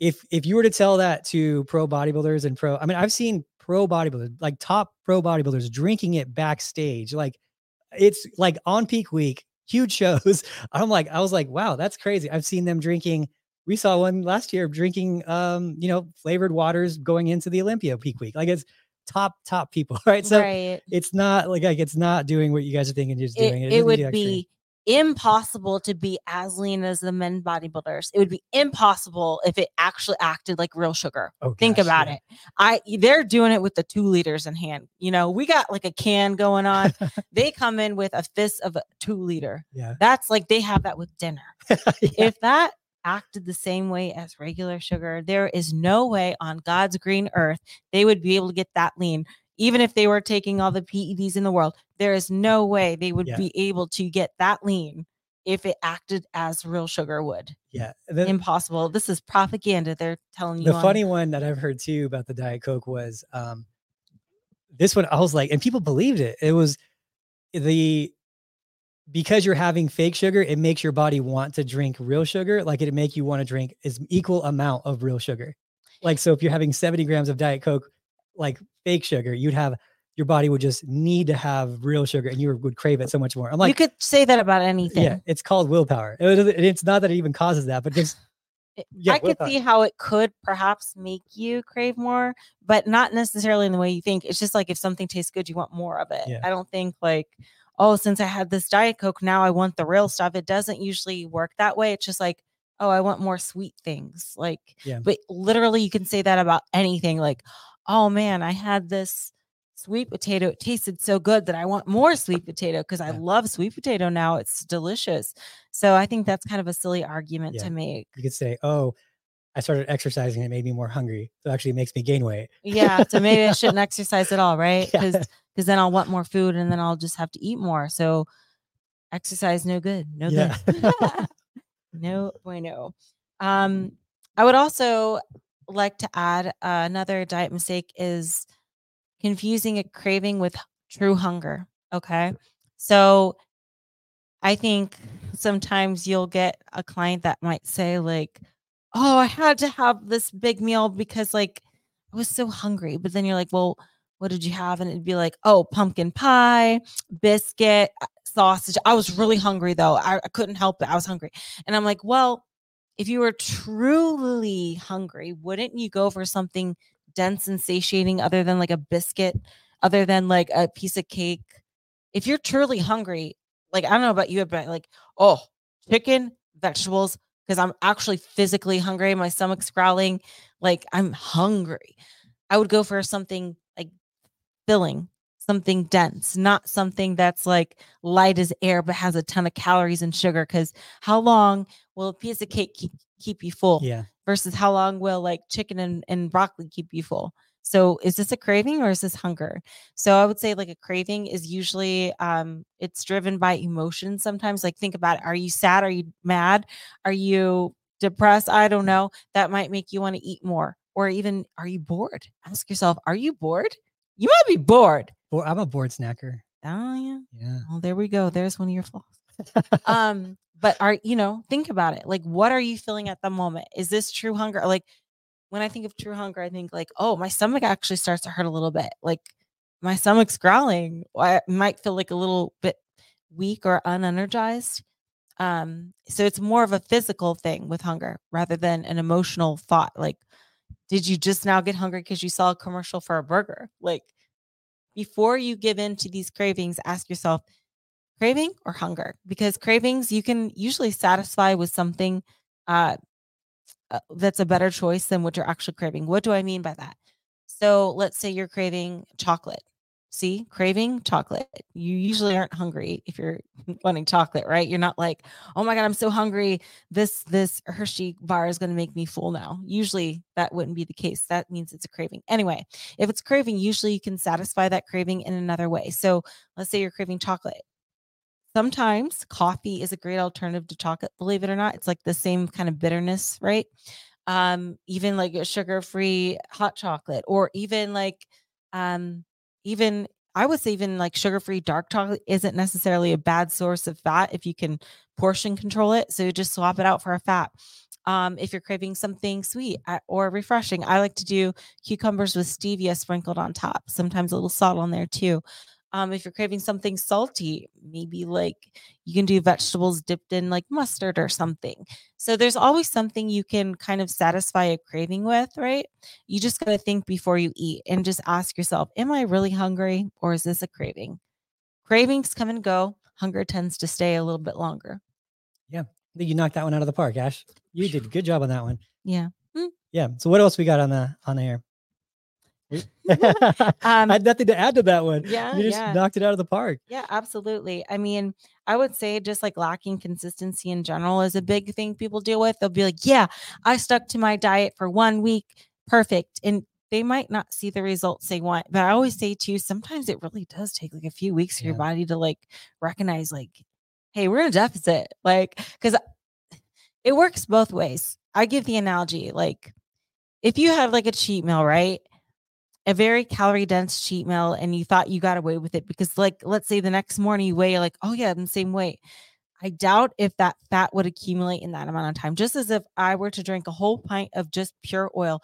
if if you were to tell that to pro bodybuilders and pro i mean i've seen pro bodybuilders like top pro bodybuilders drinking it backstage like it's like on peak week huge shows. I'm like i was like wow that's crazy. I've seen them drinking we saw one last year drinking um you know flavored waters going into the olympia peak week. Like it's top top people right so right it's not like like it's not doing what you guys are thinking it's it, doing it isn't would be impossible to be as lean as the men bodybuilders. It would be impossible if it actually acted like real sugar. oh, Think gosh, about yeah. it. I they're doing it with the two liters in hand. You know, we got like a can going on. they come in with a fist of a two liter. yeah, That's like they have that with dinner. yeah. If that acted the same way as regular sugar, there is no way on God's green earth they would be able to get that lean. Even if they were taking all the PEDs in the world, there is no way they would Yeah. be able to get that lean if it acted as real sugar would. yeah Impossible. This is propaganda they're telling you. the on- funny one that I've heard too about the Diet Coke was um this one I was like, and people believed it. It was the because you're having fake sugar, it makes your body want to drink real sugar. Like it'd make you want to drink is equal amount of real sugar. Like so, if you're having 70 grams of Diet Coke, like fake sugar, you'd have your body would just need to have real sugar, and you would crave it so much more. I'm like, you could say that about anything. yeah, it's called willpower. It- it- it's not that it even causes that, but just Yeah, I could see how it could perhaps make you crave more, but not necessarily in the way you think. It's just like if something tastes good, you want more of it. Yeah. I don't think like, oh, since I had this Diet Coke, now I want the real stuff. It doesn't usually work that way. It's just like, oh, I want more sweet things. Like, Yeah. but literally, you can say that about anything. Like, oh man, I had this sweet potato. It tasted so good that I want more sweet potato because I love sweet potato now. It's delicious. So I think that's kind of a silly argument Yeah. to make. you could say, oh, I started exercising, it made me more hungry. So actually, it makes me gain weight. Yeah, so maybe I shouldn't exercise at all, right? Yeah. Because then I'll want more food and then I'll just have to eat more. So exercise no good. No Yeah. good. no bueno. Um, I would also like to add uh, another diet mistake is confusing a craving with true hunger. Okay. So I think sometimes you'll get a client that might say, like, oh, I had to have this big meal because like I was so hungry. But then you're like, well, what did you have? And it'd be like, oh, pumpkin pie, biscuit, uh, sausage. I was really hungry though. I, I couldn't help it. I was hungry. And I'm like, well, if you were truly hungry, wouldn't you go for something dense and satiating other than like a biscuit, other than like a piece of cake? If you're truly hungry, like I don't know about you, but like, oh, chicken, vegetables, because I'm actually physically hungry. My stomach's growling, like I'm hungry. I would go for something filling, something dense, not something that's like light as air but has a ton of calories and sugar. Because how long will a piece of cake keep, keep you full Yeah. versus how long will like chicken and, and broccoli keep you full? So is this a craving or is this hunger? So I would say like a craving is usually um it's driven by emotion sometimes. Like think about it. Are you sad? Are you mad? Are you depressed? I don't know. That might make you want to eat more. Or even are you bored? Ask yourself, are you bored? You might be bored. Or I'm a bored snacker. Oh yeah. Yeah. Well, there we go. There's one of your flaws. um, but are you know, think about it. Like, what are you feeling at the moment? Is this true hunger? Like, when I think of true hunger, I think like, oh, my stomach actually starts to hurt a little bit. Like, my stomach's growling. I might feel like a little bit weak or unenergized. Um, so it's more of a physical thing with hunger rather than an emotional thought. Like, did you just now get hungry because you saw a commercial for a burger? Like, before you give in to these cravings, ask yourself, craving or hunger? Because cravings you can usually satisfy with something uh, uh, that's a better choice than what you're actually craving. What do I mean by that? So let's say you're craving chocolate. See, craving chocolate. You usually aren't hungry if you're wanting chocolate, right? You're not like, oh my God, I'm so hungry. This this Hershey bar is going to make me full now. Usually that wouldn't be the case. That means it's a craving. Anyway, if it's craving, usually you can satisfy that craving in another way. So let's say you're craving chocolate. Sometimes coffee is a great alternative to chocolate, believe it or not. It's like the same kind of bitterness, right? Um, even like a sugar-free hot chocolate, or even like um even I would say even like sugar-free dark chocolate isn't necessarily a bad source of fat if you can portion control it. So just swap it out for a fat. Um, if you're craving something sweet or refreshing, I like to do cucumbers with stevia sprinkled on top. Sometimes a little salt on there too. Um, if you're craving something salty, maybe like you can do vegetables dipped in like mustard or something. So there's always something you can kind of satisfy a craving with, right? You just got to think before you eat and just ask yourself, am I really hungry or is this a craving? Cravings come and go. Hunger tends to stay a little bit longer. Yeah. I think you knocked that one out of the park, Ash. You did a good job on that one. Yeah. Hmm. Yeah. So what else we got on the on the air? Um, I had nothing to add to that one. Yeah, You just yeah. knocked it out of the park. Yeah, absolutely. I mean, I would say just like lacking consistency in general is a big thing people deal with. They'll be like, yeah, I stuck to my diet for one week. Perfect. And they might not see the results they want. But I always say too, sometimes it really does take like a few weeks for your body to like recognize, like, hey, we're in a deficit. Like, because it works both ways. I give the analogy like if you have like a cheat meal, right? A very calorie dense cheat meal, and you thought you got away with it because, like, let's say the next morning you weigh, like, oh, yeah, I'm the same weight. I doubt if that fat would accumulate in that amount of time. Just as if I were to drink a whole pint of just pure oil,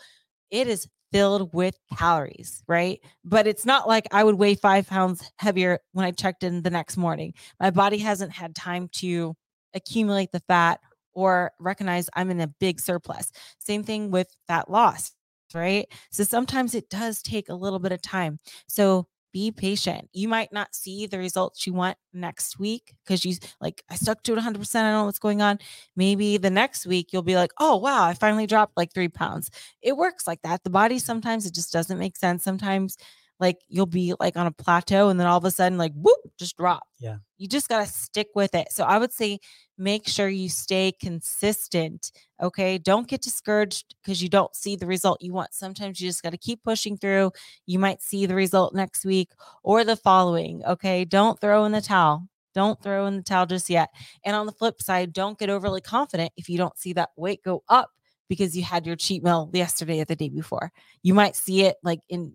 it is filled with calories, right? But it's not like I would weigh five pounds heavier when I checked in the next morning. My body hasn't had time to accumulate the fat or recognize I'm in a big surplus. Same thing with fat loss, right? So sometimes it does take a little bit of time. So be patient. You might not see the results you want next week because you like, I stuck to it 100%. I don't know what's going on. Maybe the next week you'll be like, oh, wow, I finally dropped like three pounds. It works like that. The body sometimes it just doesn't make sense. Sometimes like you'll be like on a plateau and then all of a sudden, like, whoop, just drop. Yeah. You just got to stick with it. So I would say make sure you stay consistent. Okay. Don't get discouraged because you don't see the result you want. Sometimes you just got to keep pushing through. You might see the result next week or the following. Okay. Don't throw in the towel. Don't throw in the towel just yet. And on the flip side, don't get overly confident if you don't see that weight go up because you had your cheat meal yesterday or the day before. You might see it like in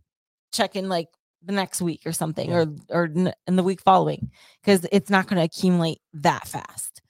check in like the next week or something Yeah. or or in the week following because it's not going to accumulate that fast.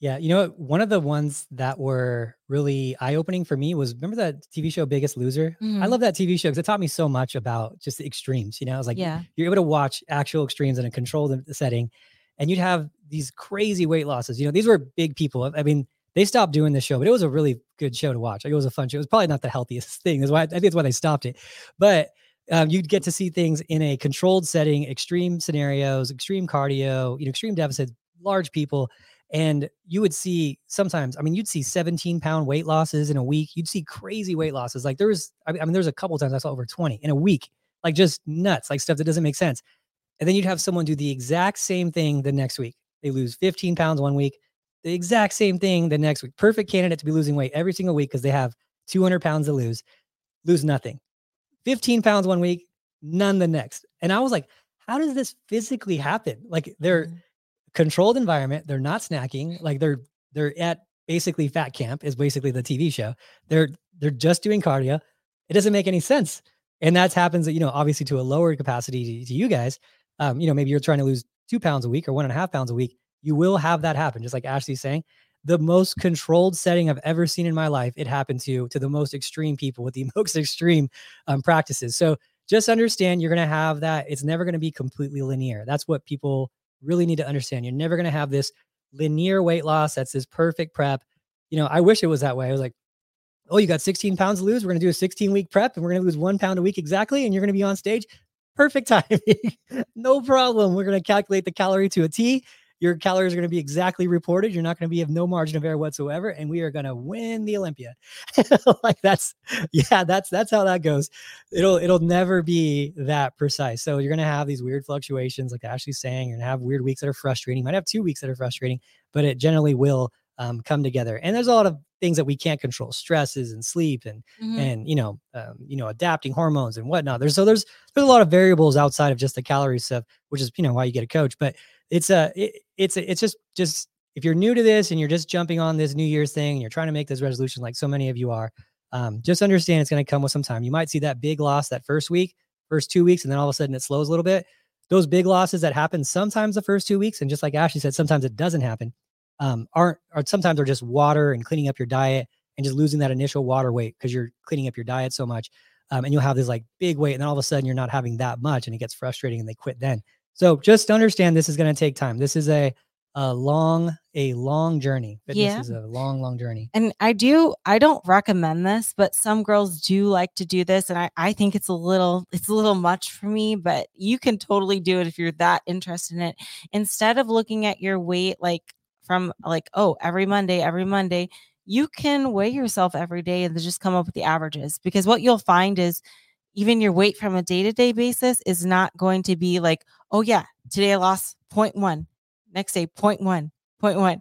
Yeah, you know? One of the ones that were really eye opening for me was remember that TV show Biggest Loser? I Mhm. love that TV show because it taught me so much about just the extremes. You know, I was like, yeah. you're able to watch actual extremes in a controlled setting, and you'd have these crazy weight losses. You know, these were big people. I mean, they stopped doing this show, but it was a really good show to watch. Like, it was a fun show. It was probably not the healthiest thing. That's why I think that's why they stopped it. But um, you'd get to see things in a controlled setting, extreme scenarios, extreme cardio, you know, extreme deficits, large people. And you would see sometimes, I mean, you'd see 17 pound weight losses in a week. You'd see crazy weight losses. Like there was, I mean, there's a couple times I saw over 20 in a week, like just nuts, like stuff that doesn't make sense. And then you'd have someone do the exact same thing the next week. They lose 15 pounds one week, the exact same thing the next week. Perfect candidate to be losing weight every single week because they have 200 pounds to lose, lose nothing. 15 pounds one week, none the next. And I was like, how does this physically happen? Like they're Mhm. controlled environment, they're not snacking, like they're they're at basically fat camp is basically the TV show. They're they're just doing cardio. It doesn't make any sense. And that happens, you know, obviously to a lower capacity to, to you guys. Um, you know, maybe you're trying to lose two pounds a week or one and a half pounds a week. You will have that happen, just like Ashley's saying. The most controlled setting I've ever seen in my life, it happened to to the most extreme people with the most extreme um, practices. So just understand you're going to have that. It's never going to be completely linear. That's what people really need to understand. You're never going to have this linear weight loss. That's this perfect prep. You know, I wish it was that way. I was like, oh, you got 16 pounds to lose. We're going to do a 16 week prep and we're going to lose one pound a week exactly. And you're going to be on stage. Perfect timing. no problem. We're going to calculate the calorie to a T. Your calories are going to be exactly reported. You're not going to be of no margin of error whatsoever, and we are going to win the Olympia. like that's yeah, that's that's how that goes. It'll it'll never be that precise. So you're going to have these weird fluctuations, like Ashley's saying. You're going to have weird weeks that are frustrating. You might have two weeks that are frustrating, but it generally will um, come together. And there's a lot of things that we can't control, stresses and sleep and mm-hmm. and you know um, you know adapting hormones and whatnot. There's so there's there's a lot of variables outside of just the calorie stuff, which is you know why you get a coach. But it's a it, it's a, it's just just if you're new to this and you're just jumping on this New Year's thing and you're trying to make this resolution like so many of you are, um, just understand it's going to come with some time. You might see that big loss that first week, first two weeks, and then all of a sudden it slows a little bit. Those big losses that happen sometimes the first two weeks, and just like Ashley said, sometimes it doesn't happen. Um, aren't or sometimes they're just water and cleaning up your diet and just losing that initial water weight because you're cleaning up your diet so much. Um, and you'll have this like big weight, and then all of a sudden you're not having that much, and it gets frustrating, and they quit then. So just understand this is going to take time. This is a a long a long journey. Fitness yeah. is a long long journey. And I do I don't recommend this, but some girls do like to do this and I I think it's a little it's a little much for me, but you can totally do it if you're that interested in it. Instead of looking at your weight like from like oh, every Monday, every Monday, you can weigh yourself every day and just come up with the averages because what you'll find is even your weight from a day-to-day basis is not going to be like oh yeah, today I lost 0.1, next day 0.1, 0.1.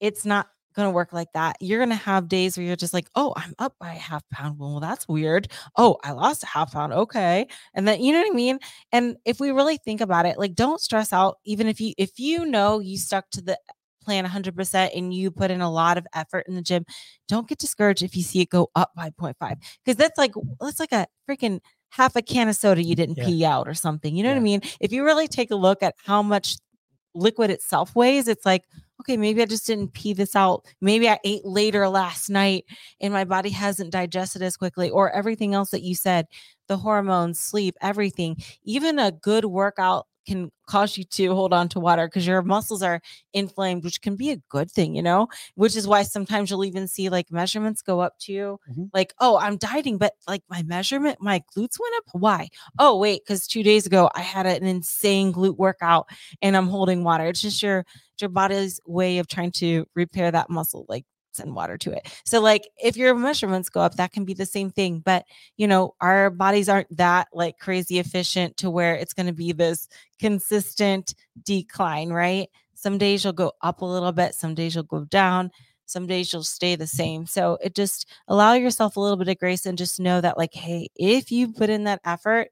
It's not going to work like that. You're going to have days where you're just like, oh, I'm up by a half pound. Well, that's weird. Oh, I lost a half pound. Okay. And then, you know what I mean? And if we really think about it, like, don't stress out. Even if you, if you know you stuck to the plan 100% and you put in a lot of effort in the gym, don't get discouraged if you see it go up by 0.5 because that's like, that's like a freaking half a can of soda you didn't yeah. pee out or something. You know yeah. what I mean? If you really take a look at how much liquid itself weighs, it's like, okay, maybe I just didn't pee this out. Maybe I ate later last night and my body hasn't digested as quickly, or everything else that you said the hormones, sleep, everything. Even a good workout can cause you to hold on to water because your muscles are inflamed, which can be a good thing, you know, which is why sometimes you'll even see like measurements go up to you, mm-hmm. like, oh, I'm dieting, but like my measurement, my glutes went up. Why? Oh, wait, because two days ago I had an insane glute workout and I'm holding water. It's just your your body's way of trying to repair that muscle. Like send water to it. So like if your measurements go up, that can be the same thing. But you know, our bodies aren't that like crazy efficient to where it's going to be this consistent decline, right? Some days you'll go up a little bit, some days you'll go down, some days you'll stay the same. So it just allow yourself a little bit of grace and just know that like, hey, if you put in that effort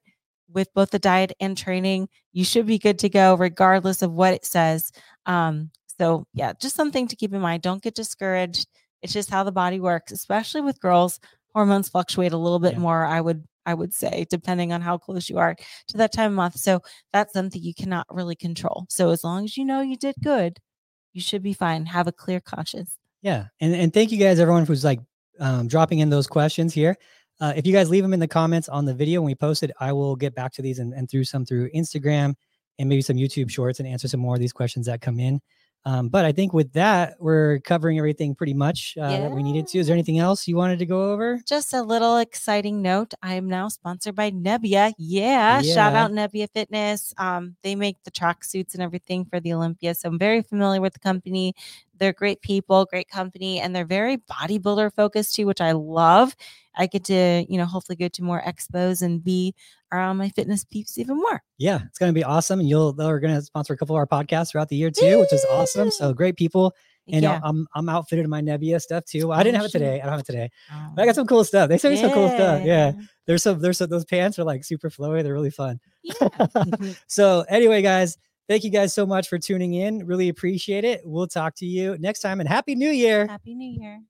with both the diet and training, you should be good to go regardless of what it says. Um, so, yeah, just something to keep in mind. Don't get discouraged. It's just how the body works, especially with girls. Hormones fluctuate a little bit yeah. more, I would I would say, depending on how close you are to that time of month. So that's something you cannot really control. So as long as you know you did good, you should be fine. Have a clear conscience. Yeah. And and thank you guys, everyone who's like um, dropping in those questions here. Uh, if you guys leave them in the comments on the video when we post it, I will get back to these and, and through some through Instagram and maybe some YouTube shorts and answer some more of these questions that come in. Um, but I think with that, we're covering everything pretty much uh, yeah. that we needed to. Is there anything else you wanted to go over? Just a little exciting note. I am now sponsored by Nebbia. Yeah, yeah. shout out Nebbia Fitness. Um, they make the track suits and everything for the Olympia. So I'm very familiar with the company. They're great people, great company, and they're very bodybuilder focused too, which I love. I get to, you know, hopefully go to more expos and be around my fitness peeps even more. Yeah, it's going to be awesome. And you'll, they're going to sponsor a couple of our podcasts throughout the year too, which is awesome. So great people. And yeah. I'm I'm outfitted in my Nebbia stuff too. I didn't have it today. I don't have it today. Oh. But I got some oh. cool stuff. They sent me yeah. some cool stuff. Yeah. There's some there's some those pants are like super flowy. They're really fun. Yeah. so anyway, guys, thank you guys so much for tuning in. Really appreciate it. We'll talk to you next time and happy new year. Happy New Year.